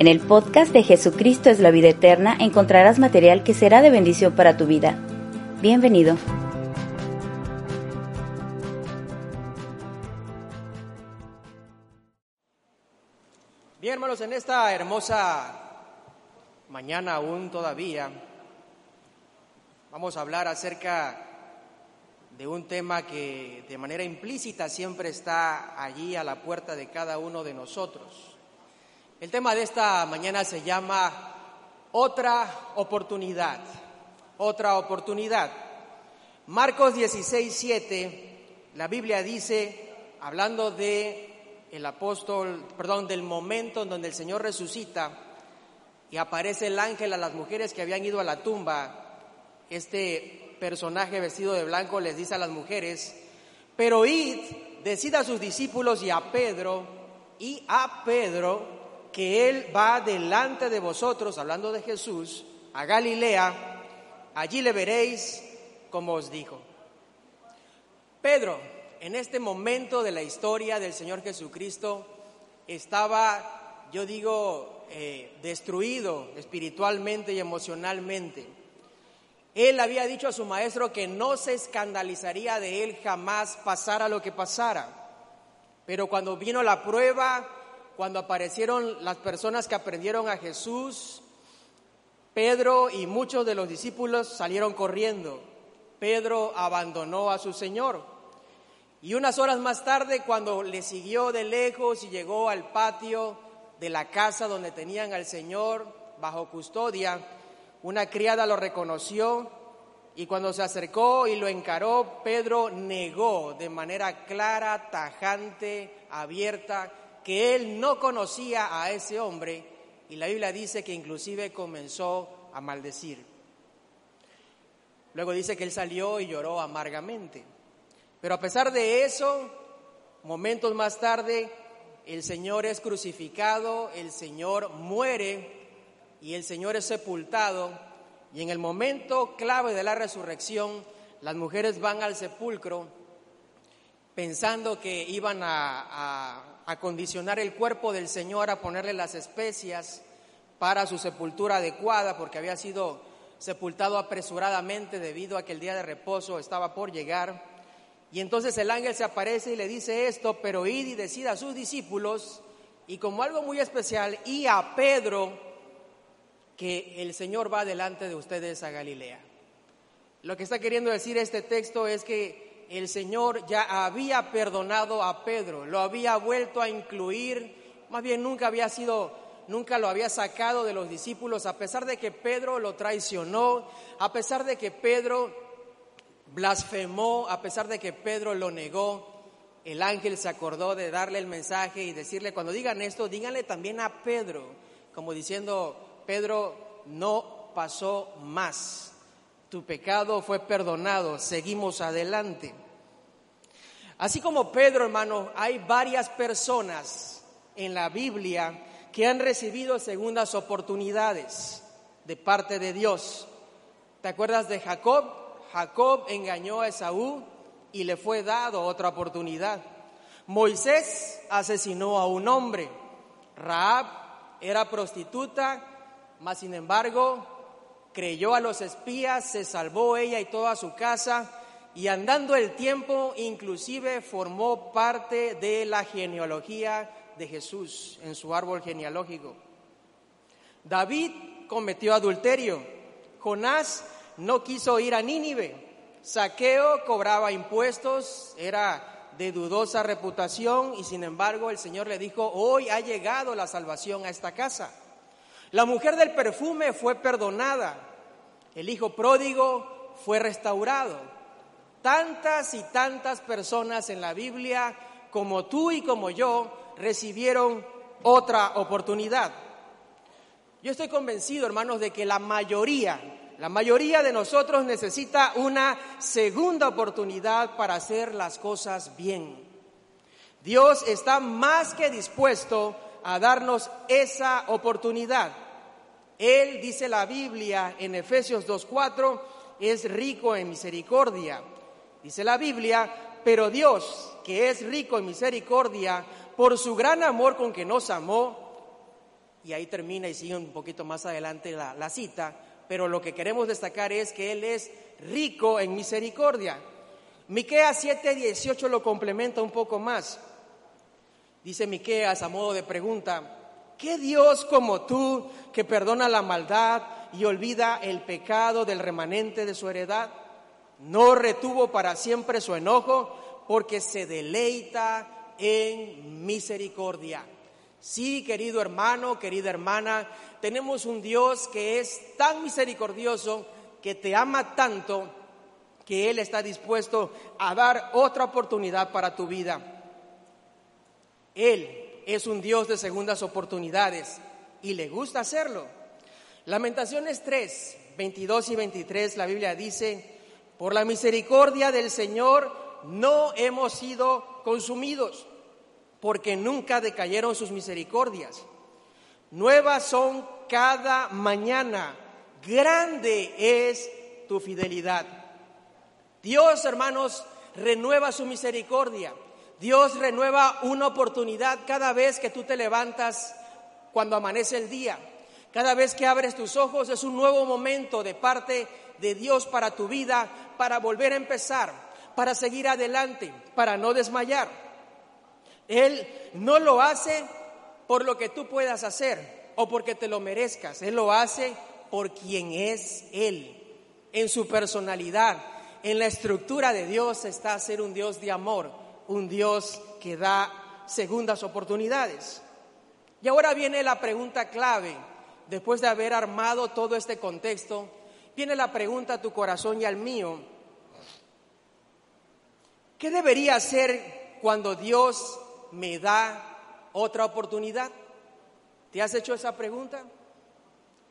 En el podcast de Jesucristo es la vida eterna encontrarás material que será de bendición para tu vida. Bienvenido. Bien, hermanos, en esta hermosa mañana aún todavía vamos a hablar acerca de un tema que de manera implícita siempre está allí a la puerta de cada uno de nosotros. El tema de esta mañana se llama otra oportunidad, otra oportunidad. Marcos 16, 7, la Biblia dice, hablando de el apóstol, perdón, del momento en donde el Señor resucita y aparece el ángel a las mujeres que habían ido a la tumba, este personaje vestido de blanco les dice a las mujeres, pero id, decid a sus discípulos y a Pedro, y a Pedro, que él va delante de vosotros, hablando de Jesús, a Galilea, allí le veréis como os dijo. Pedro, en este momento de la historia del Señor Jesucristo estaba, yo digo, eh, destruido espiritualmente y emocionalmente. Él había dicho a su maestro que no se escandalizaría de él jamás pasara lo que pasara. Pero cuando vino la prueba, cuando aparecieron las personas que aprendieron a Jesús, Pedro y muchos de los discípulos salieron corriendo. Pedro abandonó a su Señor. Y unas horas más tarde, cuando le siguió de lejos y llegó al patio de la casa donde tenían al Señor bajo custodia, una criada lo reconoció y cuando se acercó y lo encaró, Pedro negó de manera clara, tajante, abierta, que él no conocía a ese hombre y la Biblia dice que inclusive comenzó a maldecir. Luego dice que él salió y lloró amargamente. Pero a pesar de eso, momentos más tarde, el Señor es crucificado, el Señor muere y el Señor es sepultado. Y en el momento clave de la resurrección, las mujeres van al sepulcro pensando que iban a, acondicionar el cuerpo del Señor, a ponerle las especias para su sepultura adecuada, porque había sido sepultado apresuradamente debido a que el día de reposo estaba por llegar. Y entonces el ángel se aparece y le dice esto, pero id y decida a sus discípulos, y como algo muy especial, y a Pedro, que el Señor va delante de ustedes a Galilea. Lo que está queriendo decir este texto es que el Señor ya había perdonado a Pedro, lo había vuelto a incluir, más bien nunca había sido, nunca lo había sacado de los discípulos, a pesar de que Pedro lo traicionó, a pesar de que Pedro blasfemó a pesar de que Pedro lo negó. El ángel se acordó de darle el mensaje y decirle, cuando digan esto, díganle también a Pedro, como diciendo, Pedro, no pasó más. Tu pecado fue perdonado, seguimos adelante. Así como Pedro, hermano, hay varias personas en la Biblia que han recibido segundas oportunidades de parte de Dios. ¿Te acuerdas de Jacob? Jacob engañó a Esaú y le fue dado otra oportunidad. Moisés asesinó a un hombre. Raab era prostituta, mas sin embargo creyó a los espías, se salvó ella y toda su casa y andando el tiempo inclusive formó parte de la genealogía de Jesús en su árbol genealógico. David cometió adulterio. Jonás no quiso ir a Nínive. Saqueo cobraba impuestos, era de dudosa reputación y sin embargo el Señor le dijo, hoy ha llegado la salvación a esta casa. La mujer del perfume fue perdonada, el hijo pródigo fue restaurado. Tantas y tantas personas en la Biblia como tú y como yo recibieron otra oportunidad. Yo estoy convencido, hermanos, de que la mayoría, la mayoría de nosotros necesita una segunda oportunidad para hacer las cosas bien. Dios está más que dispuesto a darnos esa oportunidad. Él, dice la Biblia en Efesios 2.4, es rico en misericordia. Dice la Biblia, pero Dios, que es rico en misericordia, por su gran amor con que nos amó, y ahí termina y sigue un poquito más adelante la, cita, pero lo que queremos destacar es que Él es rico en misericordia. Miqueas 7:18 lo complementa un poco más. Dice Miqueas a modo de pregunta, ¿qué Dios como tú que perdona la maldad y olvida el pecado del remanente de su heredad? No retuvo para siempre su enojo porque se deleita en misericordia. Sí, querido hermano, querida hermana, tenemos un Dios que es tan misericordioso, que te ama tanto, que Él está dispuesto a dar otra oportunidad para tu vida. Él es un Dios de segundas oportunidades y le gusta hacerlo. Lamentaciones 3, 22 y 23, la Biblia dice, por la misericordia del Señor no hemos sido consumidos porque nunca decayeron sus misericordias. Nuevas son cada mañana, grande es tu fidelidad. Dios, hermanos, renueva su misericordia. Dios renueva una oportunidad cada vez que tú te levantas cuando amanece el día. Cada vez que abres tus ojos es un nuevo momento de parte de Dios para tu vida, para volver a empezar, para seguir adelante, para no desmayar. Él no lo hace por lo que tú puedas hacer o porque te lo merezcas. Él lo hace por quien es Él, en su personalidad. En la estructura de Dios está ser un Dios de amor, un Dios que da segundas oportunidades. Y ahora viene la pregunta clave, después de haber armado todo este contexto, viene la pregunta a tu corazón y al mío. ¿Qué debería hacer cuando Dios me da otra oportunidad? ¿Te has hecho esa pregunta?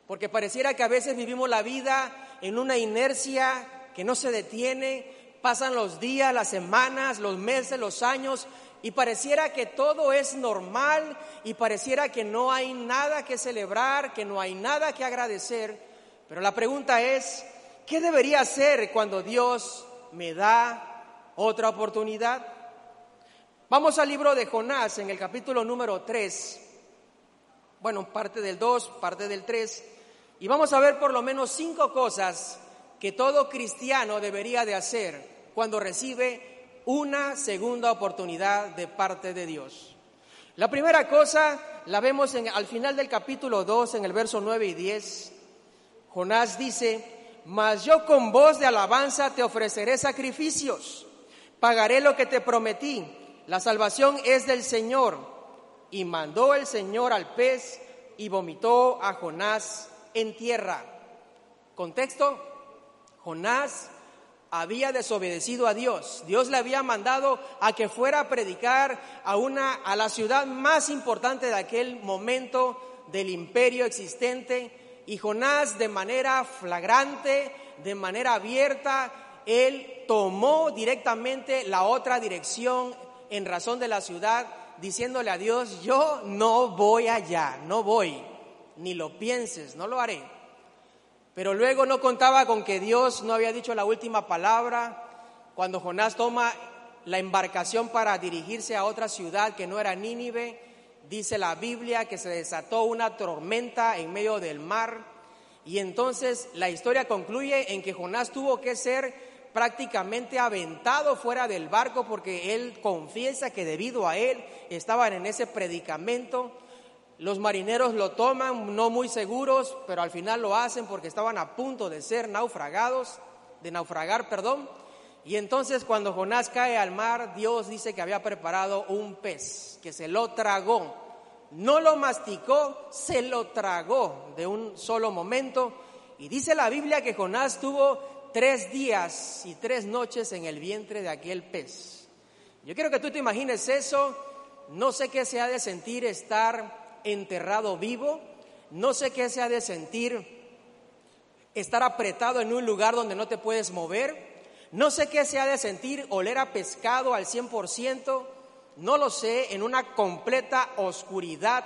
Porque pareciera que a veces vivimos la vida en una inercia que no se detiene, pasan los días, las semanas, los meses, los años, y pareciera que todo es normal y pareciera que no hay nada que celebrar, que no hay nada que agradecer. Pero la pregunta es, ¿qué debería hacer cuando Dios me da otra oportunidad? Vamos al libro de Jonás en el capítulo número 3. Bueno, parte del 2, parte del 3. Y vamos a ver por lo menos cinco cosas que todo cristiano debería de hacer cuando recibe una segunda oportunidad de parte de Dios. La primera cosa la vemos en, al final del capítulo 2, en el verso 9 y 10. Jonás dice, mas yo con voz de alabanza te ofreceré sacrificios, pagaré lo que te prometí la salvación es del Señor. Y mandó el Señor al pez y vomitó a Jonás en tierra. Contexto, Jonás había desobedecido a Dios. Dios le había mandado a que fuera a predicar a una a la ciudad más importante de aquel momento del imperio existente y Jonás de manera flagrante, de manera abierta, él tomó directamente la otra dirección en razón de la ciudad, diciéndole a Dios, yo no voy allá, no voy, ni lo pienses, no lo haré. Pero luego no contaba con que Dios no había dicho la última palabra cuando Jonás toma la embarcación para dirigirse a otra ciudad que no era Nínive. Dice la Biblia que se desató una tormenta en medio del mar y entonces la historia concluye en que Jonás tuvo que ser prácticamente aventado fuera del barco porque él confiesa que debido a él estaban en ese predicamento. Los marineros lo toman no muy seguros, pero al final lo hacen porque estaban a punto de ser naufragados, de naufragar, perdón. Y entonces cuando Jonás cae al mar, Dios dice que había preparado un pez, que se lo tragó. No lo masticó, se lo tragó de un solo momento. Y dice la Biblia que Jonás tuvo tres días y tres noches en el vientre de aquel pez. Yo quiero que tú te imagines eso. No sé qué se ha de sentir estar enterrado vivo, no sé qué se ha de sentir estar apretado en un lugar donde no te puedes mover, no sé qué se ha de sentir oler a pescado al 100%, no lo sé, en una completa oscuridad,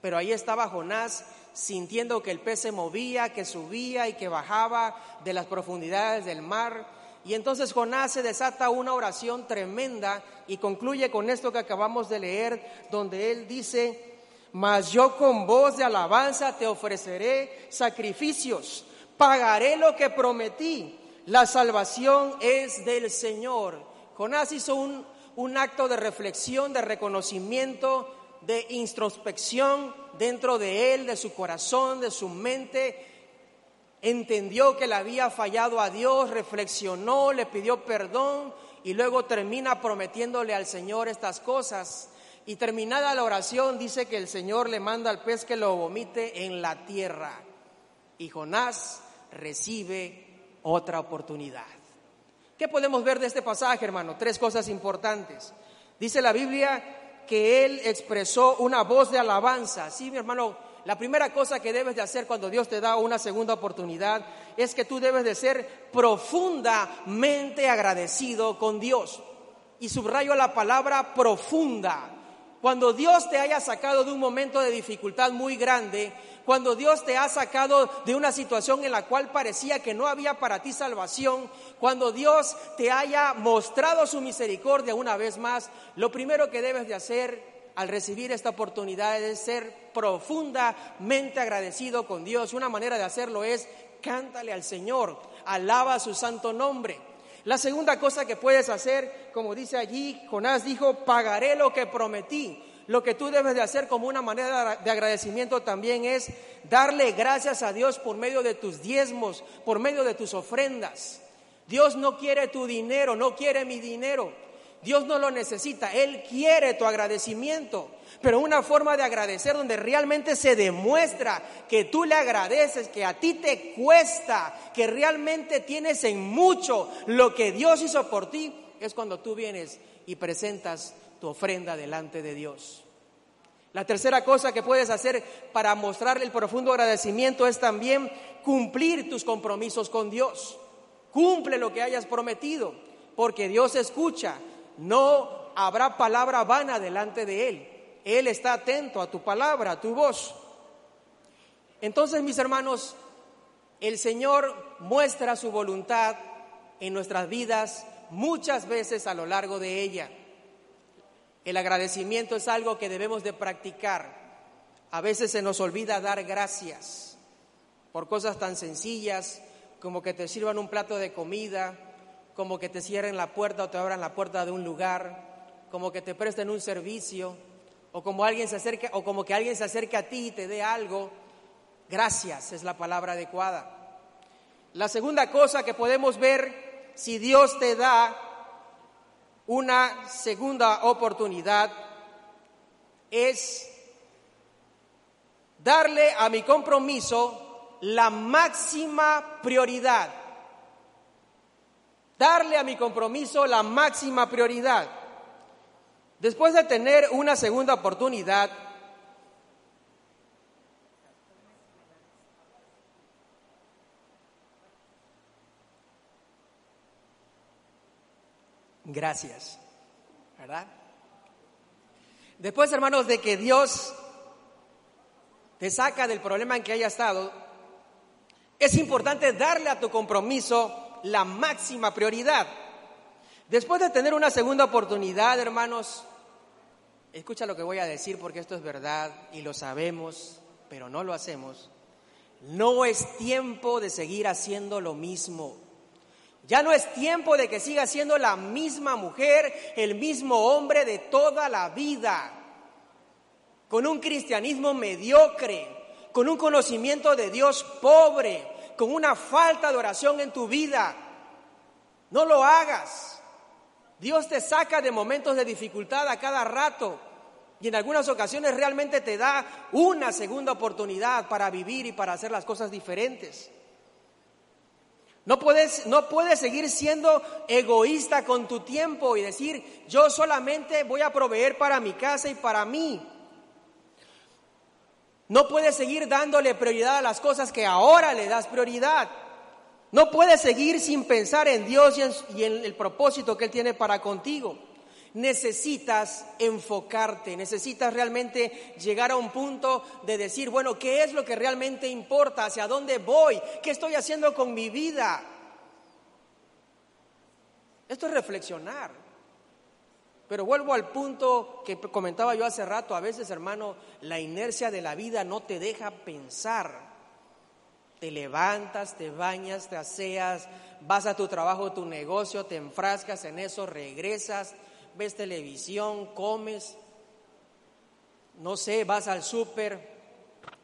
pero ahí estaba Jonás sintiendo que el pez se movía, que subía y que bajaba de las profundidades del mar. Y entonces Jonás se desata una oración tremenda y concluye con esto que acabamos de leer, donde él dice, mas yo con voz de alabanza te ofreceré sacrificios, pagaré lo que prometí, la salvación es del Señor. Jonás hizo un, un acto de reflexión, de reconocimiento, de introspección dentro de él, de su corazón, de su mente. Entendió que le había fallado a Dios, reflexionó, le pidió perdón y luego termina prometiéndole al Señor estas cosas. Y terminada la oración dice que el Señor le manda al pez que lo vomite en la tierra. Y Jonás recibe otra oportunidad. ¿Qué podemos ver de este pasaje, hermano? Tres cosas importantes. Dice la Biblia que él expresó una voz de alabanza. Sí, mi hermano, la primera cosa que debes de hacer cuando Dios te da una segunda oportunidad es que tú debes de ser profundamente agradecido con Dios. Y subrayo la palabra profunda. Cuando Dios te haya sacado de un momento de dificultad muy grande, cuando Dios te ha sacado de una situación en la cual parecía que no había para ti salvación, cuando Dios te haya mostrado su misericordia una vez más, lo primero que debes de hacer al recibir esta oportunidad es ser profundamente agradecido con Dios. Una manera de hacerlo es cántale al Señor, alaba su santo nombre. La segunda cosa que puedes hacer, como dice allí, Jonás dijo, pagaré lo que prometí lo que tú debes de hacer como una manera de agradecimiento también es darle gracias a Dios por medio de tus diezmos, por medio de tus ofrendas. Dios no quiere tu dinero, no quiere mi dinero. Dios no lo necesita, Él quiere tu agradecimiento, pero una forma de agradecer donde realmente se demuestra que tú le agradeces, que a ti te cuesta, que realmente tienes en mucho lo que Dios hizo por ti, es cuando tú vienes y presentas tu ofrenda delante de Dios. La tercera cosa que puedes hacer para mostrarle el profundo agradecimiento es también cumplir tus compromisos con Dios. Cumple lo que hayas prometido, porque Dios escucha. No habrá palabra vana delante de Él. Él está atento a tu palabra, a tu voz. Entonces, mis hermanos, el Señor muestra su voluntad en nuestras vidas muchas veces a lo largo de ella. El agradecimiento es algo que debemos de practicar. A veces se nos olvida dar gracias por cosas tan sencillas como que te sirvan un plato de comida, como que te cierren la puerta o te abran la puerta de un lugar, como que te presten un servicio, o como alguien se acerque, o como que alguien se acerque a ti y te dé algo. Gracias es la palabra adecuada. La segunda cosa que podemos ver, si Dios te da una segunda oportunidad es darle a mi compromiso la máxima prioridad. Darle a mi compromiso la máxima prioridad. Después de tener una segunda oportunidad, gracias. ¿Verdad? Después, hermanos, de que Dios te saca del problema en que haya estado, es importante darle a tu compromiso la máxima prioridad. Después de tener una segunda oportunidad, hermanos, escucha lo que voy a decir porque esto es verdad y lo sabemos, pero no lo hacemos. No es tiempo de seguir haciendo lo mismo. Ya no es tiempo de que siga siendo la misma mujer, el mismo hombre de toda la vida, con un cristianismo mediocre, con un conocimiento de Dios pobre, con una falta de oración en tu vida. No lo hagas. Dios te saca de momentos de dificultad a cada rato y en algunas ocasiones realmente te da una segunda oportunidad para vivir y para hacer las cosas diferentes. No puedes, no puedes seguir siendo egoísta con tu tiempo y decir, yo solamente voy a proveer para mi casa y para mí. No puedes seguir dándole prioridad a las cosas que ahora le das prioridad. No puedes seguir sin pensar en Dios y en, y en, el propósito que Él tiene para contigo. Necesitas enfocarte, necesitas realmente llegar a un punto de decir, bueno, ¿qué es lo que realmente importa? ¿Hacia dónde voy? ¿Qué estoy haciendo con mi vida? Esto es reflexionar. Pero vuelvo al punto que comentaba yo hace rato, a veces hermano, la inercia de la vida no te deja pensar. Te levantas, te bañas, te aseas, vas a tu trabajo, tu negocio, te enfrascas en eso, regresas, ves televisión, comes, no sé, vas al súper,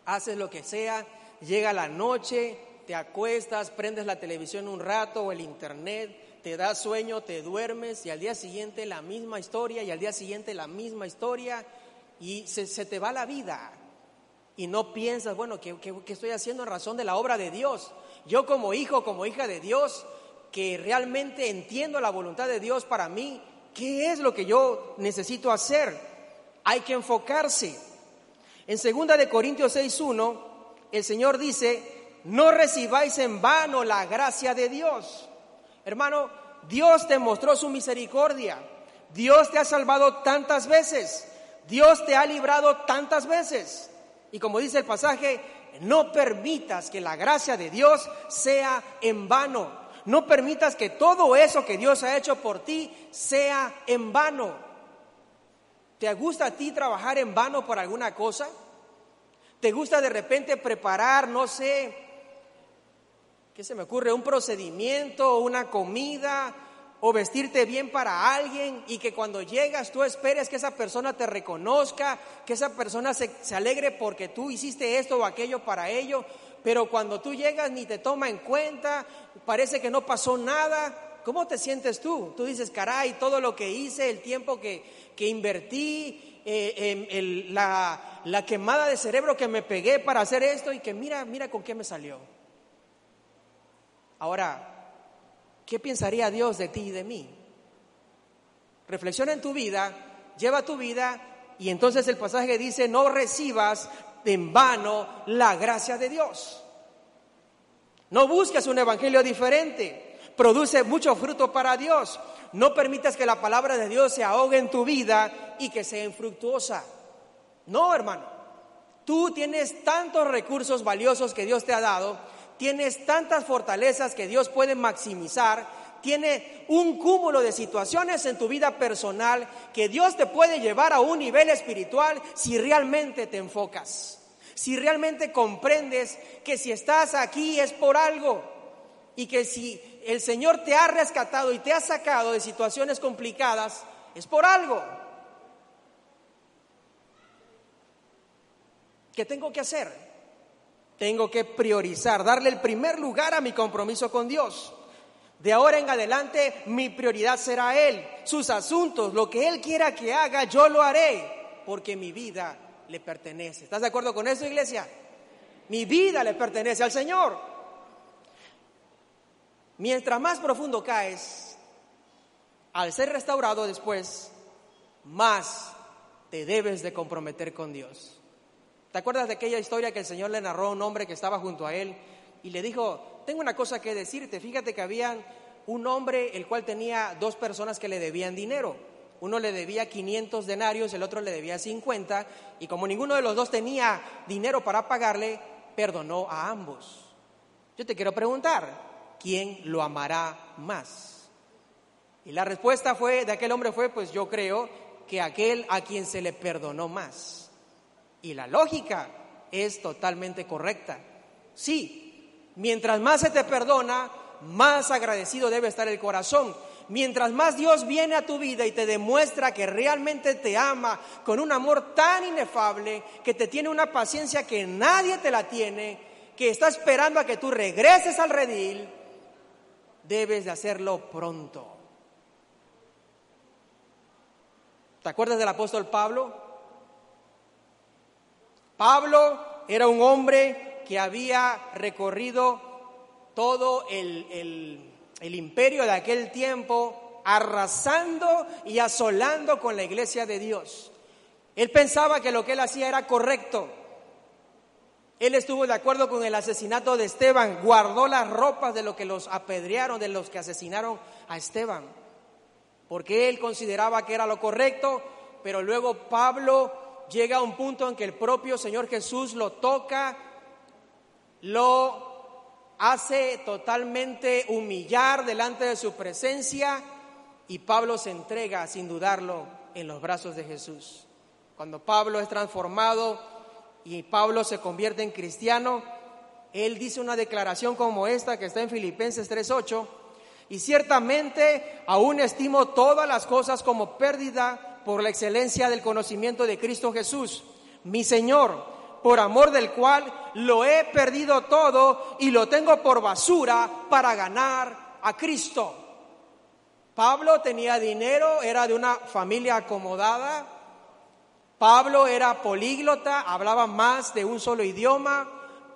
haces lo que sea, llega la noche, te acuestas, prendes la televisión un rato o el internet, te da sueño, te duermes y al día siguiente la misma historia y al día siguiente la misma historia y se, te va la vida y no piensas, bueno, ¿qué, ¿qué, estoy haciendo en razón de la obra de Dios? Yo como hijo, como hija de Dios, que realmente entiendo la voluntad de Dios para mí, ¿qué es lo que yo necesito hacer? Hay que enfocarse. En 2 de Corintios 6:1, el Señor dice, "No recibáis en vano la gracia de Dios." Hermano, Dios te mostró su misericordia. Dios te ha salvado tantas veces. Dios te ha librado tantas veces. Y como dice el pasaje, no permitas que la gracia de Dios sea en vano. No permitas que todo eso que Dios ha hecho por ti sea en vano. ¿Te gusta a ti trabajar en vano por alguna cosa? ¿Te gusta de repente preparar, no sé, qué se me ocurre, un procedimiento, una comida, o vestirte bien para alguien y que cuando llegas tú esperes que esa persona te reconozca, que esa persona se, se, alegre porque tú hiciste esto o aquello para ello, pero cuando tú llegas ni te toma en cuenta, parece que no pasó nada. ¿Cómo te sientes tú? Tú dices, caray, todo lo que hice, el tiempo que, que invertí, eh, el, la, la quemada de cerebro que me pegué para hacer esto y que mira, mira con qué me salió. Ahora, ¿qué pensaría Dios de ti y de mí? Reflexiona en tu vida, lleva tu vida y entonces el pasaje dice, no recibas en vano la gracia de Dios. No busques un evangelio diferente, produce mucho fruto para Dios. No permitas que la palabra de Dios se ahogue en tu vida y que sea infructuosa. No, hermano. Tú tienes tantos recursos valiosos que Dios te ha dado tienes tantas fortalezas que Dios puede maximizar, tiene un cúmulo de situaciones en tu vida personal que Dios te puede llevar a un nivel espiritual si realmente te enfocas, si realmente comprendes que si estás aquí es por algo y que si el Señor te ha rescatado y te ha sacado de situaciones complicadas, es por algo. ¿Qué tengo que hacer? Tengo que priorizar, darle el primer lugar a mi compromiso con Dios. De ahora en adelante mi prioridad será Él, sus asuntos, lo que Él quiera que haga, yo lo haré, porque mi vida le pertenece. ¿Estás de acuerdo con eso, iglesia? Mi vida le pertenece al Señor. Mientras más profundo caes, al ser restaurado después, más te debes de comprometer con Dios. ¿Te acuerdas de aquella historia que el Señor le narró a un hombre que estaba junto a él y le dijo, tengo una cosa que decirte, fíjate que había un hombre el cual tenía dos personas que le debían dinero. Uno le debía 500 denarios, el otro le debía 50, y como ninguno de los dos tenía dinero para pagarle, perdonó a ambos. Yo te quiero preguntar, ¿quién lo amará más? Y la respuesta fue de aquel hombre fue, pues yo creo que aquel a quien se le perdonó más. Y la lógica es totalmente correcta. Sí, mientras más se te perdona, más agradecido debe estar el corazón. Mientras más Dios viene a tu vida y te demuestra que realmente te ama con un amor tan inefable, que te tiene una paciencia que nadie te la tiene, que está esperando a que tú regreses al redil, debes de hacerlo pronto. ¿Te acuerdas del apóstol Pablo? Pablo era un hombre que había recorrido todo el, imperio de aquel tiempo, arrasando y asolando con la iglesia de Dios. Él pensaba que lo que él hacía era correcto. Él estuvo de acuerdo con el asesinato de Esteban, guardó las ropas de los que los apedrearon, de los que asesinaron a Esteban, porque él consideraba que era lo correcto, pero luego Pablo llega a un punto en que el propio Señor Jesús lo toca, lo hace totalmente humillar delante de su presencia y Pablo se entrega sin dudarlo en los brazos de Jesús. Cuando Pablo es transformado y Pablo se convierte en cristiano, él dice una declaración como esta que está en Filipenses 3:8, y ciertamente aún estimo todas las cosas como pérdida por la excelencia del conocimiento de Cristo Jesús, mi Señor por amor del cual lo he perdido todo y lo tengo por basura para ganar a Cristo. Pablo tenía dinero, era de una familia acomodada. Pablo era políglota, hablaba más de un solo idioma.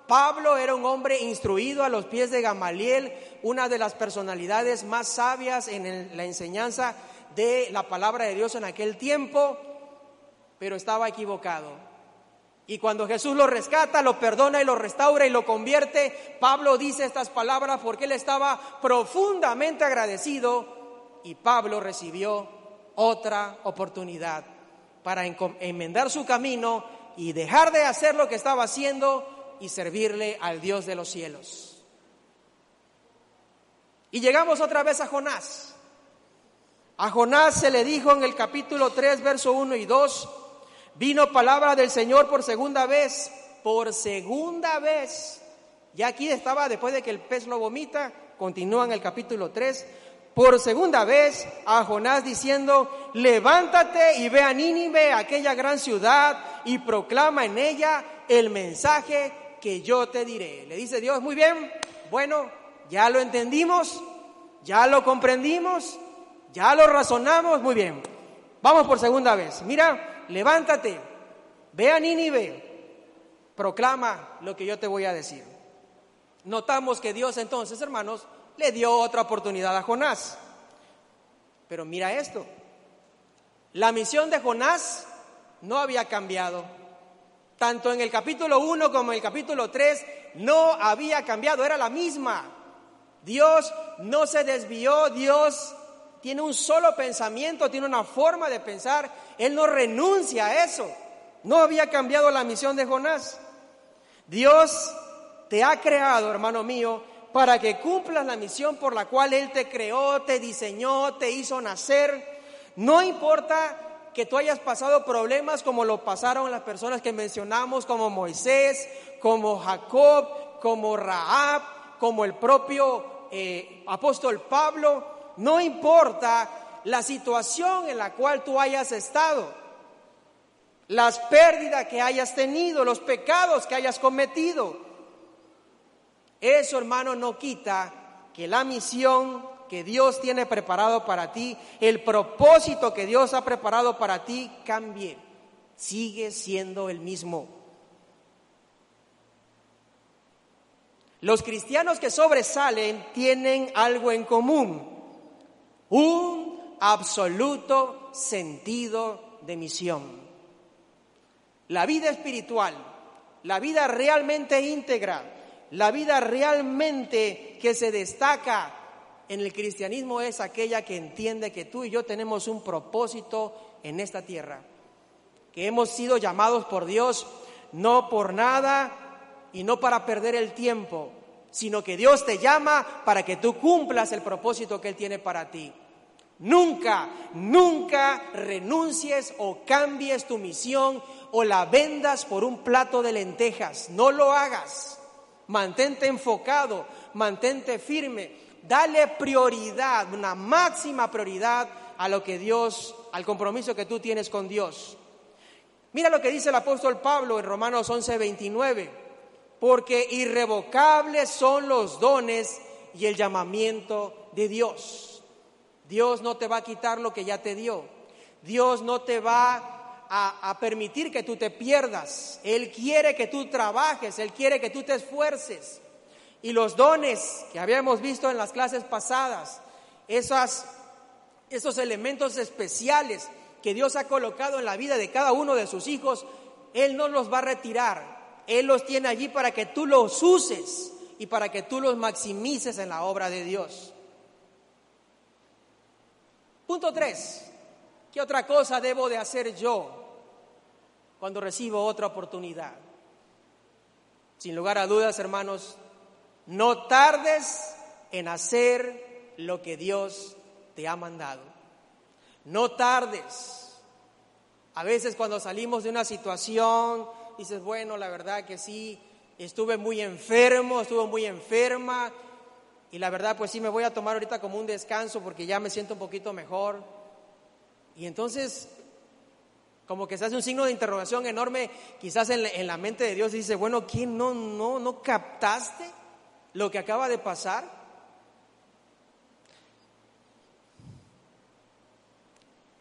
Pablo era un hombre instruido a los pies de Gamaliel, una de las personalidades más sabias en la enseñanza de la palabra de Dios en aquel tiempo, pero estaba equivocado. Y cuando Jesús lo rescata, lo perdona y lo restaura y lo convierte, Pablo dice estas palabras porque él estaba profundamente agradecido y Pablo recibió otra oportunidad para enmendar su camino y dejar de hacer lo que estaba haciendo y servirle al Dios de los cielos. Y llegamos otra vez a Jonás. A Jonás se le dijo en el capítulo 3, verso 1 y 2, Vino palabra del Señor por segunda vez, por segunda vez. Ya aquí estaba, después de que el pez lo vomita, continúa en el capítulo 3, por segunda vez a Jonás diciendo, levántate y ve a Nínive, aquella gran ciudad, y proclama en ella el mensaje que yo te diré. Le dice Dios, muy bien, bueno, ya lo entendimos, ya lo comprendimos, ya lo razonamos, muy bien. Vamos por segunda vez. Mira, levántate, ve a Nínive, proclama lo que yo te voy a decir. Notamos que Dios entonces, hermanos, le dio otra oportunidad a Jonás. Pero mira esto, la misión de Jonás no había cambiado. Tanto en el capítulo 1 como en el capítulo 3 no había cambiado, era la misma. Dios no se desvió, Dios tiene un solo pensamiento, tiene una forma de pensar. Él no renuncia a eso. No había cambiado la misión de Jonás. Dios te ha creado, hermano mío, para que cumplas la misión por la cual Él te creó, te diseñó, te hizo nacer. No importa que tú hayas pasado problemas como lo pasaron las personas que mencionamos, como Moisés, como Jacob, como Raab, como el propio eh, apóstol Pablo no importa la situación en la cual tú hayas estado, las pérdidas que hayas tenido, los pecados que hayas cometido. Eso, hermano, no quita que la misión que Dios tiene preparado para ti, el propósito que Dios ha preparado para ti, cambie. Sigue siendo el mismo. Los cristianos que sobresalen tienen algo en común un absoluto sentido de misión. La vida espiritual, la vida realmente íntegra, la vida realmente que se destaca en el cristianismo es aquella que entiende que tú y yo tenemos un propósito en esta tierra, que hemos sido llamados por Dios no por nada y no para perder el tiempo, sino que Dios te llama para que tú cumplas el propósito que Él tiene para ti. Nunca, nunca renuncies o cambies tu misión o la vendas por un plato de lentejas. No lo hagas. Mantente enfocado, mantente firme. Dale prioridad, una máxima prioridad a lo que Dios, al compromiso que tú tienes con Dios. Mira lo que dice el apóstol Pablo en Romanos 11, 29 porque irrevocables son los dones y el llamamiento de Dios. Dios no te va a quitar lo que ya te dio. Dios no te va a, permitir que tú te pierdas. Él quiere que tú trabajes, Él quiere que tú te esfuerces. Y los dones que habíamos visto en las clases pasadas, esos elementos especiales que Dios ha colocado en la vida de cada uno de sus hijos, Él no los va a retirar Él los tiene allí para que tú los uses y para que tú los maximices en la obra de Dios. Punto 3. ¿Qué otra cosa debo de hacer yo cuando recibo otra oportunidad? Sin lugar a dudas, hermanos, no tardes en hacer lo que Dios te ha mandado. No tardes. A veces cuando salimos de una situación, dices, bueno, la verdad que sí, estuve muy enfermo, estuve muy enferma, y la verdad pues sí me voy a tomar ahorita como un descanso porque ya me siento un poquito mejor. Y entonces, como que se hace un signo de interrogación enorme, quizás en la, mente de Dios, dice, bueno, ¿quién no, no, no captaste lo que acaba de pasar?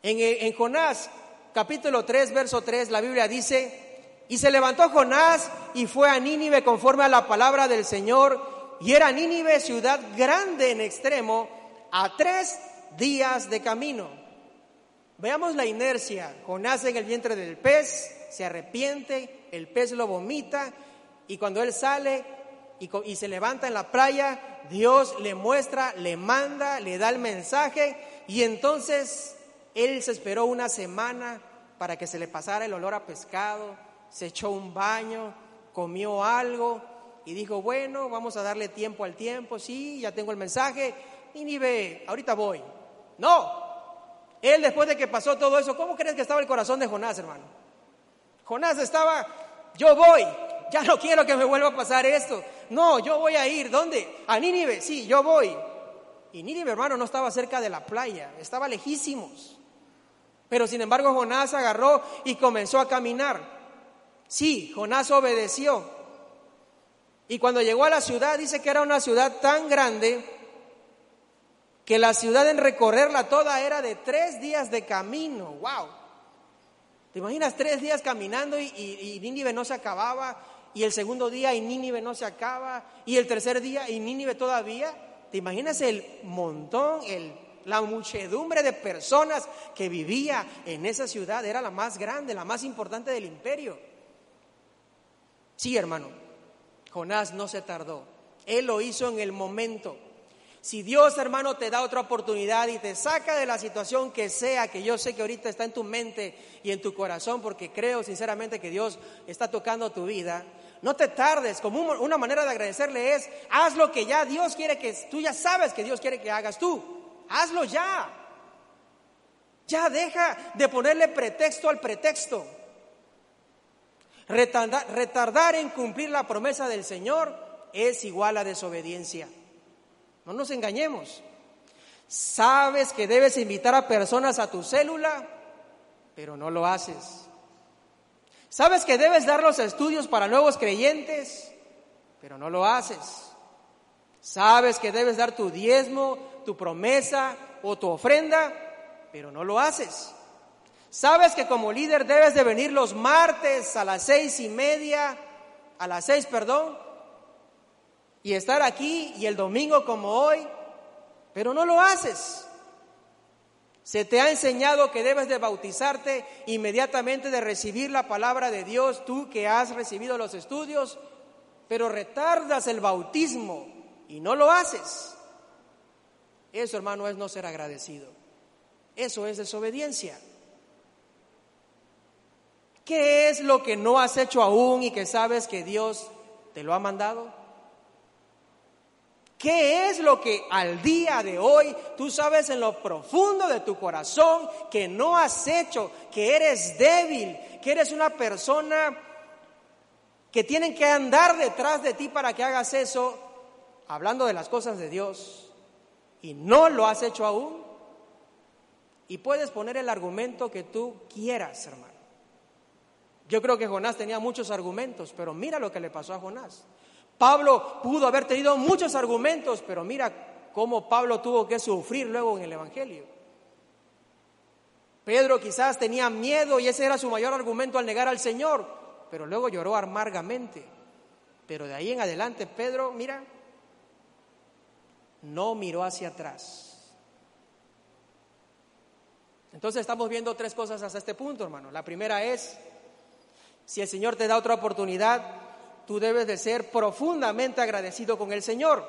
En, en Jonás, capítulo 3, verso 3, la Biblia dice, y se levantó Jonás y fue a Nínive conforme a la palabra del Señor. Y era Nínive ciudad grande en extremo, a tres días de camino. Veamos la inercia. Jonás en el vientre del pez, se arrepiente, el pez lo vomita y cuando él sale y, y se levanta en la playa, Dios le muestra, le manda, le da el mensaje y entonces él se esperó una semana para que se le pasara el olor a pescado, se echó un baño, comió algo y dijo, bueno, vamos a darle tiempo al tiempo, sí, ya tengo el mensaje, y ni ahorita voy. No, él después de que pasó todo eso, ¿cómo crees que estaba el corazón de Jonás, hermano? Jonás estaba, yo voy, ya no quiero que me vuelva a pasar esto. No, yo voy a ir, ¿dónde? A Nínive, sí, yo voy. Y Nínive, hermano, no estaba cerca de la playa, estaba lejísimos. Pero sin embargo Jonás agarró y comenzó a caminar. Sí, Jonás obedeció. Y cuando llegó a la ciudad, dice que era una ciudad tan grande que la ciudad en recorrerla toda era de tres días de camino. ¡Wow! ¿Te imaginas tres días caminando y, y, Nínive no se acababa? Y el segundo día y Nínive no se acaba. Y el tercer día y Nínive todavía. ¿Te imaginas el montón, el, la muchedumbre de personas que vivía en esa ciudad? Era la más grande, la más importante del imperio. Sí, hermano, Jonás no se tardó. Él lo hizo en el momento. Si Dios, hermano, te da otra oportunidad y te saca de la situación que sea, que yo sé que ahorita está en tu mente y en tu corazón, porque creo sinceramente que Dios está tocando tu vida, no te tardes. Como una manera de agradecerle es, haz lo que ya Dios quiere que, tú ya sabes que Dios quiere que hagas tú. Hazlo ya. Ya deja de ponerle pretexto al pretexto. Retardar, en cumplir la promesa del Señor es igual a desobediencia. No nos engañemos. Sabes que debes invitar a personas a tu célula, pero no lo haces. Sabes que debes dar los estudios para nuevos creyentes, pero no lo haces. Sabes que debes dar tu diezmo, tu promesa o tu ofrenda, pero no lo haces. Sabes que como líder debes de venir los martes a las seis y media, a las seis, perdón, y estar aquí y el domingo como hoy, pero no lo haces. Se te ha enseñado que debes de bautizarte inmediatamente de recibir la palabra de Dios, tú que has recibido los estudios, pero retardas el bautismo y no lo haces. Eso, hermano, es no ser agradecido. Eso es desobediencia. ¿Qué es lo que no has hecho aún y que sabes que Dios te lo ha mandado? ¿Qué es lo que al día de hoy tú sabes en lo profundo de tu corazón que no has hecho, que eres débil, que eres una persona que tienen que andar detrás de ti para que hagas eso, hablando de las cosas de Dios, y no lo has hecho aún? Y puedes poner el argumento que tú quieras, hermano. Yo creo que Jonás tenía muchos argumentos, pero mira lo que le pasó a Jonás. Pablo pudo haber tenido muchos argumentos, pero mira cómo Pablo tuvo que sufrir luego en el Evangelio. Pedro quizás tenía miedo y ese era su mayor argumento al negar al Señor, pero luego lloró amargamente. Pero de ahí en adelante Pedro, mira, no miró hacia atrás. Entonces estamos viendo tres cosas hasta este punto, hermano. La primera es si el Señor te da otra oportunidad, tú debes de ser profundamente agradecido con el Señor.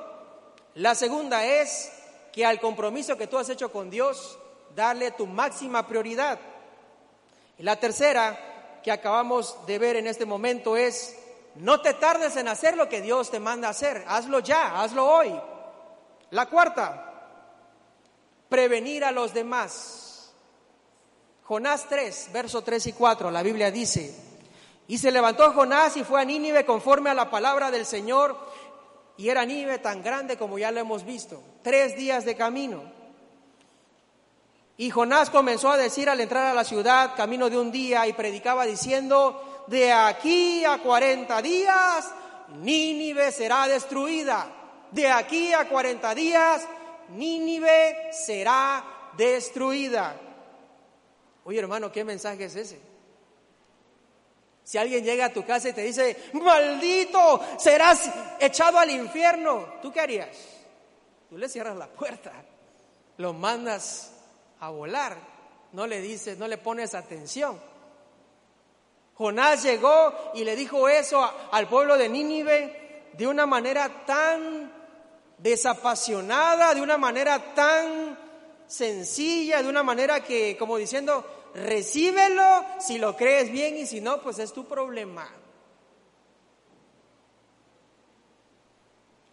La segunda es que al compromiso que tú has hecho con Dios, darle tu máxima prioridad. Y la tercera que acabamos de ver en este momento es, no te tardes en hacer lo que Dios te manda hacer, hazlo ya, hazlo hoy. La cuarta, prevenir a los demás. Jonás 3, verso 3 y 4, la Biblia dice, y se levantó Jonás y fue a Nínive conforme a la palabra del Señor, y era Nínive tan grande como ya lo hemos visto, tres días de camino. Y Jonás comenzó a decir al entrar a la ciudad, camino de un día, y predicaba diciendo, de aquí a cuarenta días, Nínive será destruida. De aquí a cuarenta días, Nínive será destruida. Oye hermano, ¿qué mensaje es ese? Si alguien llega a tu casa y te dice, maldito, serás echado al infierno, ¿tú qué harías? Tú le cierras la puerta, lo mandas a volar, no le dices, no le pones atención. Jonás llegó y le dijo eso al pueblo de Nínive de una manera tan desapasionada, de una manera tan sencilla, de una manera que, como diciendo, recíbelo si lo crees bien y si no, pues es tu problema.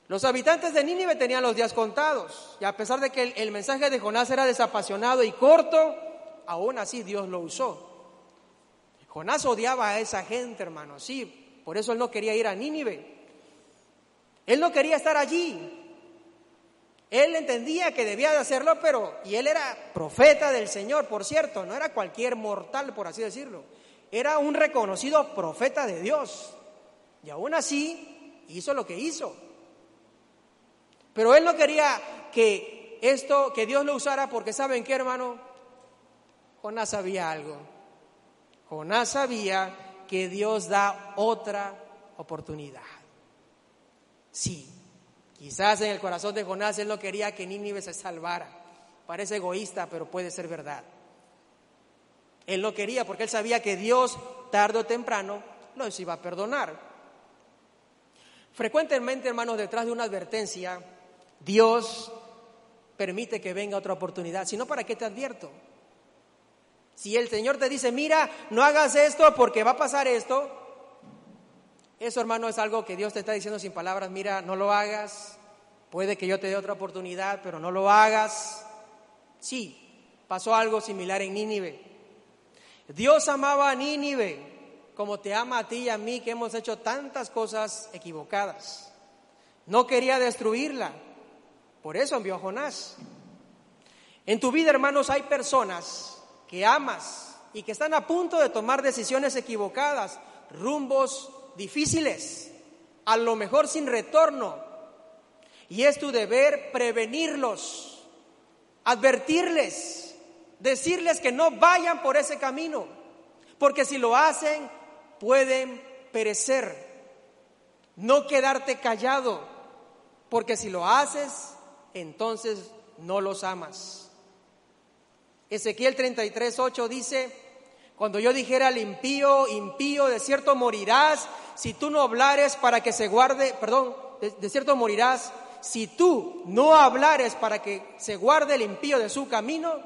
Los habitantes de Nínive tenían los días contados y a pesar de que el, mensaje de Jonás era desapasionado y corto, aún así Dios lo usó. Jonás odiaba a esa gente, hermano, sí, por eso él no quería ir a Nínive. Él no quería estar allí. Él entendía que debía de hacerlo, pero, y él era profeta del Señor, por cierto, no era cualquier mortal, por así decirlo. Era un reconocido profeta de Dios. Y aún así hizo lo que hizo. Pero él no quería que esto, que Dios lo usara porque saben qué, hermano, Jonás sabía algo. Jonás sabía que Dios da otra oportunidad. Sí, quizás en el corazón de Jonás él no quería que Nínive se salvara. Parece egoísta, pero puede ser verdad. Él no quería porque él sabía que Dios tarde o temprano los iba a perdonar. Frecuentemente, hermanos, detrás de una advertencia Dios permite que venga otra oportunidad, si no, ¿para qué te advierto? Si el Señor te dice, mira, no hagas esto porque va a pasar esto, eso hermano es algo que Dios te está diciendo sin palabras, mira, no lo hagas, puede que yo te dé otra oportunidad, pero no lo hagas. Sí, pasó algo similar en Nínive. Dios amaba a Nínive como te ama a ti y a mí que hemos hecho tantas cosas equivocadas. No quería destruirla, por eso envió a Jonás. En tu vida, hermanos, hay personas que amas y que están a punto de tomar decisiones equivocadas, rumbos difíciles, a lo mejor sin retorno. Y es tu deber prevenirlos, advertirles, decirles que no vayan por ese camino, porque si lo hacen pueden perecer. No quedarte callado, porque si lo haces entonces no los amas. Ezequiel 33, 8 dice, cuando yo dijera al impío, impío, de cierto morirás, si tú no hablares para que se guarde, perdón, de, cierto morirás, si tú no hablares para que se guarde el impío de su camino,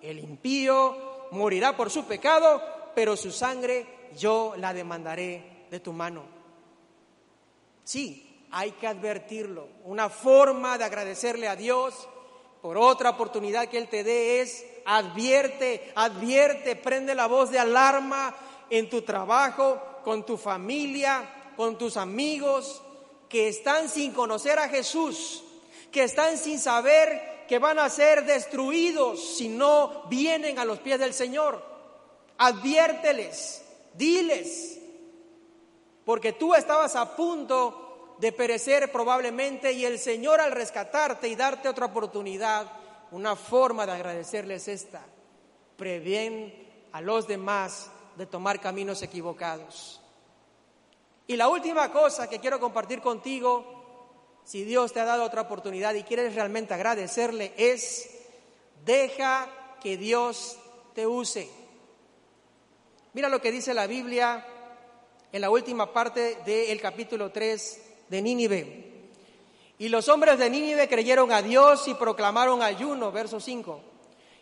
el impío morirá por su pecado, pero su sangre yo la demandaré de tu mano. Sí, hay que advertirlo. Una forma de agradecerle a Dios por otra oportunidad que Él te dé es advierte, advierte, prende la voz de alarma en tu trabajo, con tu familia, con tus amigos que están sin conocer a Jesús, que están sin saber que van a ser destruidos si no vienen a los pies del Señor. Adviérteles, diles, porque tú estabas a punto de perecer probablemente y el Señor al rescatarte y darte otra oportunidad, una forma de agradecerles esta, prevén a los demás de tomar caminos equivocados. Y la última cosa que quiero compartir contigo, si Dios te ha dado otra oportunidad y quieres realmente agradecerle, es deja que Dios te use. Mira lo que dice la Biblia en la última parte del capítulo 3 de Nínive. Y los hombres de Nínive creyeron a Dios y proclamaron ayuno, verso 5.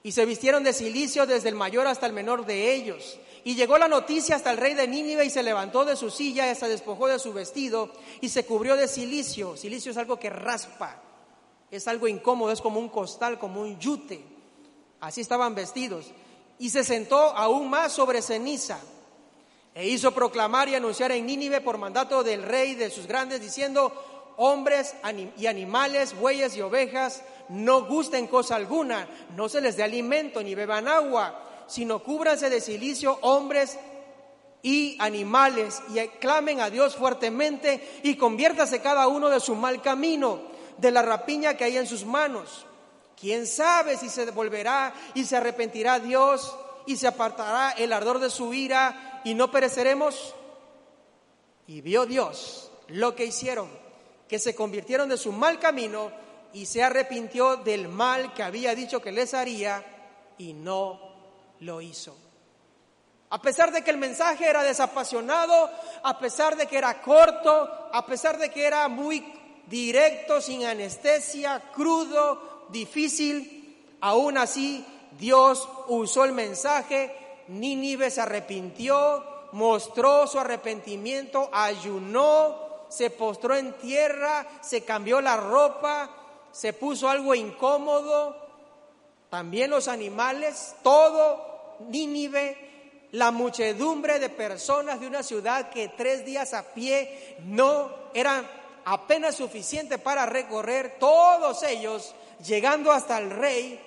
Y se vistieron de silicio desde el mayor hasta el menor de ellos. Y llegó la noticia hasta el rey de Nínive y se levantó de su silla, y se despojó de su vestido y se cubrió de silicio. Silicio es algo que raspa, es algo incómodo, es como un costal, como un yute. Así estaban vestidos. Y se sentó aún más sobre ceniza. E hizo proclamar y anunciar en Nínive por mandato del rey de sus grandes, diciendo, hombres y animales, bueyes y ovejas, no gusten cosa alguna, no se les dé alimento ni beban agua, sino cúbranse de silicio hombres y animales y clamen a Dios fuertemente y conviértase cada uno de su mal camino, de la rapiña que hay en sus manos. ¿Quién sabe si se devolverá y se arrepentirá Dios y se apartará el ardor de su ira y no pereceremos? Y vio Dios lo que hicieron, que se convirtieron de su mal camino y se arrepintió del mal que había dicho que les haría y no lo hizo. A pesar de que el mensaje era desapasionado, a pesar de que era corto, a pesar de que era muy directo, sin anestesia, crudo, difícil, aún así Dios usó el mensaje, Nínive se arrepintió, mostró su arrepentimiento, ayunó, se postró en tierra, se cambió la ropa, se puso algo incómodo, también los animales, todo Nínive, la muchedumbre de personas de una ciudad que tres días a pie no eran apenas suficiente para recorrer, todos ellos, llegando hasta el rey,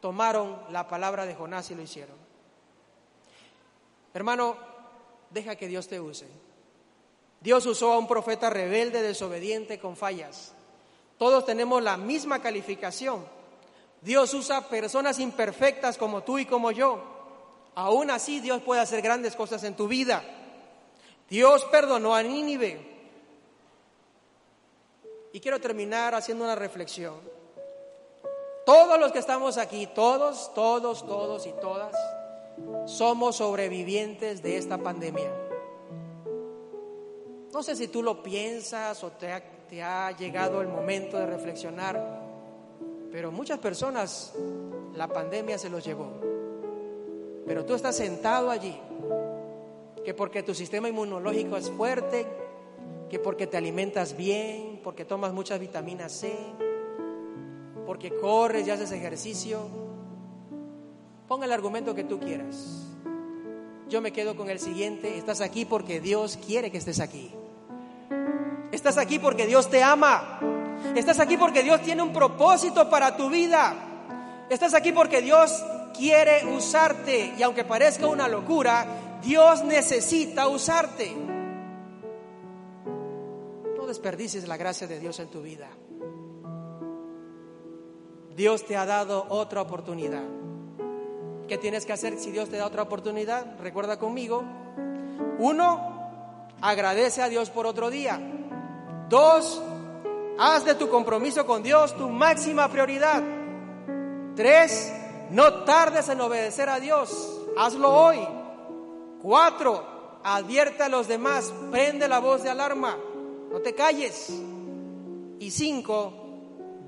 tomaron la palabra de Jonás y lo hicieron. Hermano, deja que Dios te use. Dios usó a un profeta rebelde, desobediente, con fallas. Todos tenemos la misma calificación. Dios usa personas imperfectas como tú y como yo. Aún así Dios puede hacer grandes cosas en tu vida. Dios perdonó a Nínive. Y quiero terminar haciendo una reflexión. Todos los que estamos aquí, todos, todos, todos y todas, somos sobrevivientes de esta pandemia. No sé si tú lo piensas o te ha, llegado el momento de reflexionar, pero muchas personas la pandemia se los llevó. Pero tú estás sentado allí, que porque tu sistema inmunológico es fuerte, que porque te alimentas bien, porque tomas muchas vitaminas C, porque corres y haces ejercicio. Ponga el argumento que tú quieras. Yo me quedo con el siguiente, estás aquí porque Dios quiere que estés aquí. Estás aquí porque Dios te ama. Estás aquí porque Dios tiene un propósito para tu vida. Estás aquí porque Dios quiere usarte. Y aunque parezca una locura, Dios necesita usarte. No desperdicies la gracia de Dios en tu vida. Dios te ha dado otra oportunidad. ¿Qué tienes que hacer si Dios te da otra oportunidad? Recuerda conmigo. Uno, agradece a Dios por otro día. Dos, haz de tu compromiso con Dios tu máxima prioridad. Tres, no tardes en obedecer a Dios, hazlo hoy. Cuatro, advierte a los demás, prende la voz de alarma, no te calles. Y cinco,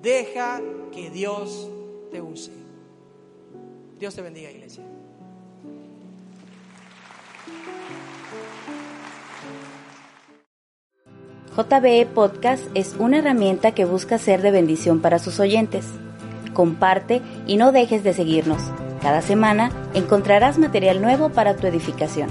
deja que Dios te use. Dios te bendiga, iglesia. JBE Podcast es una herramienta que busca ser de bendición para sus oyentes. Comparte y no dejes de seguirnos. Cada semana encontrarás material nuevo para tu edificación.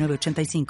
85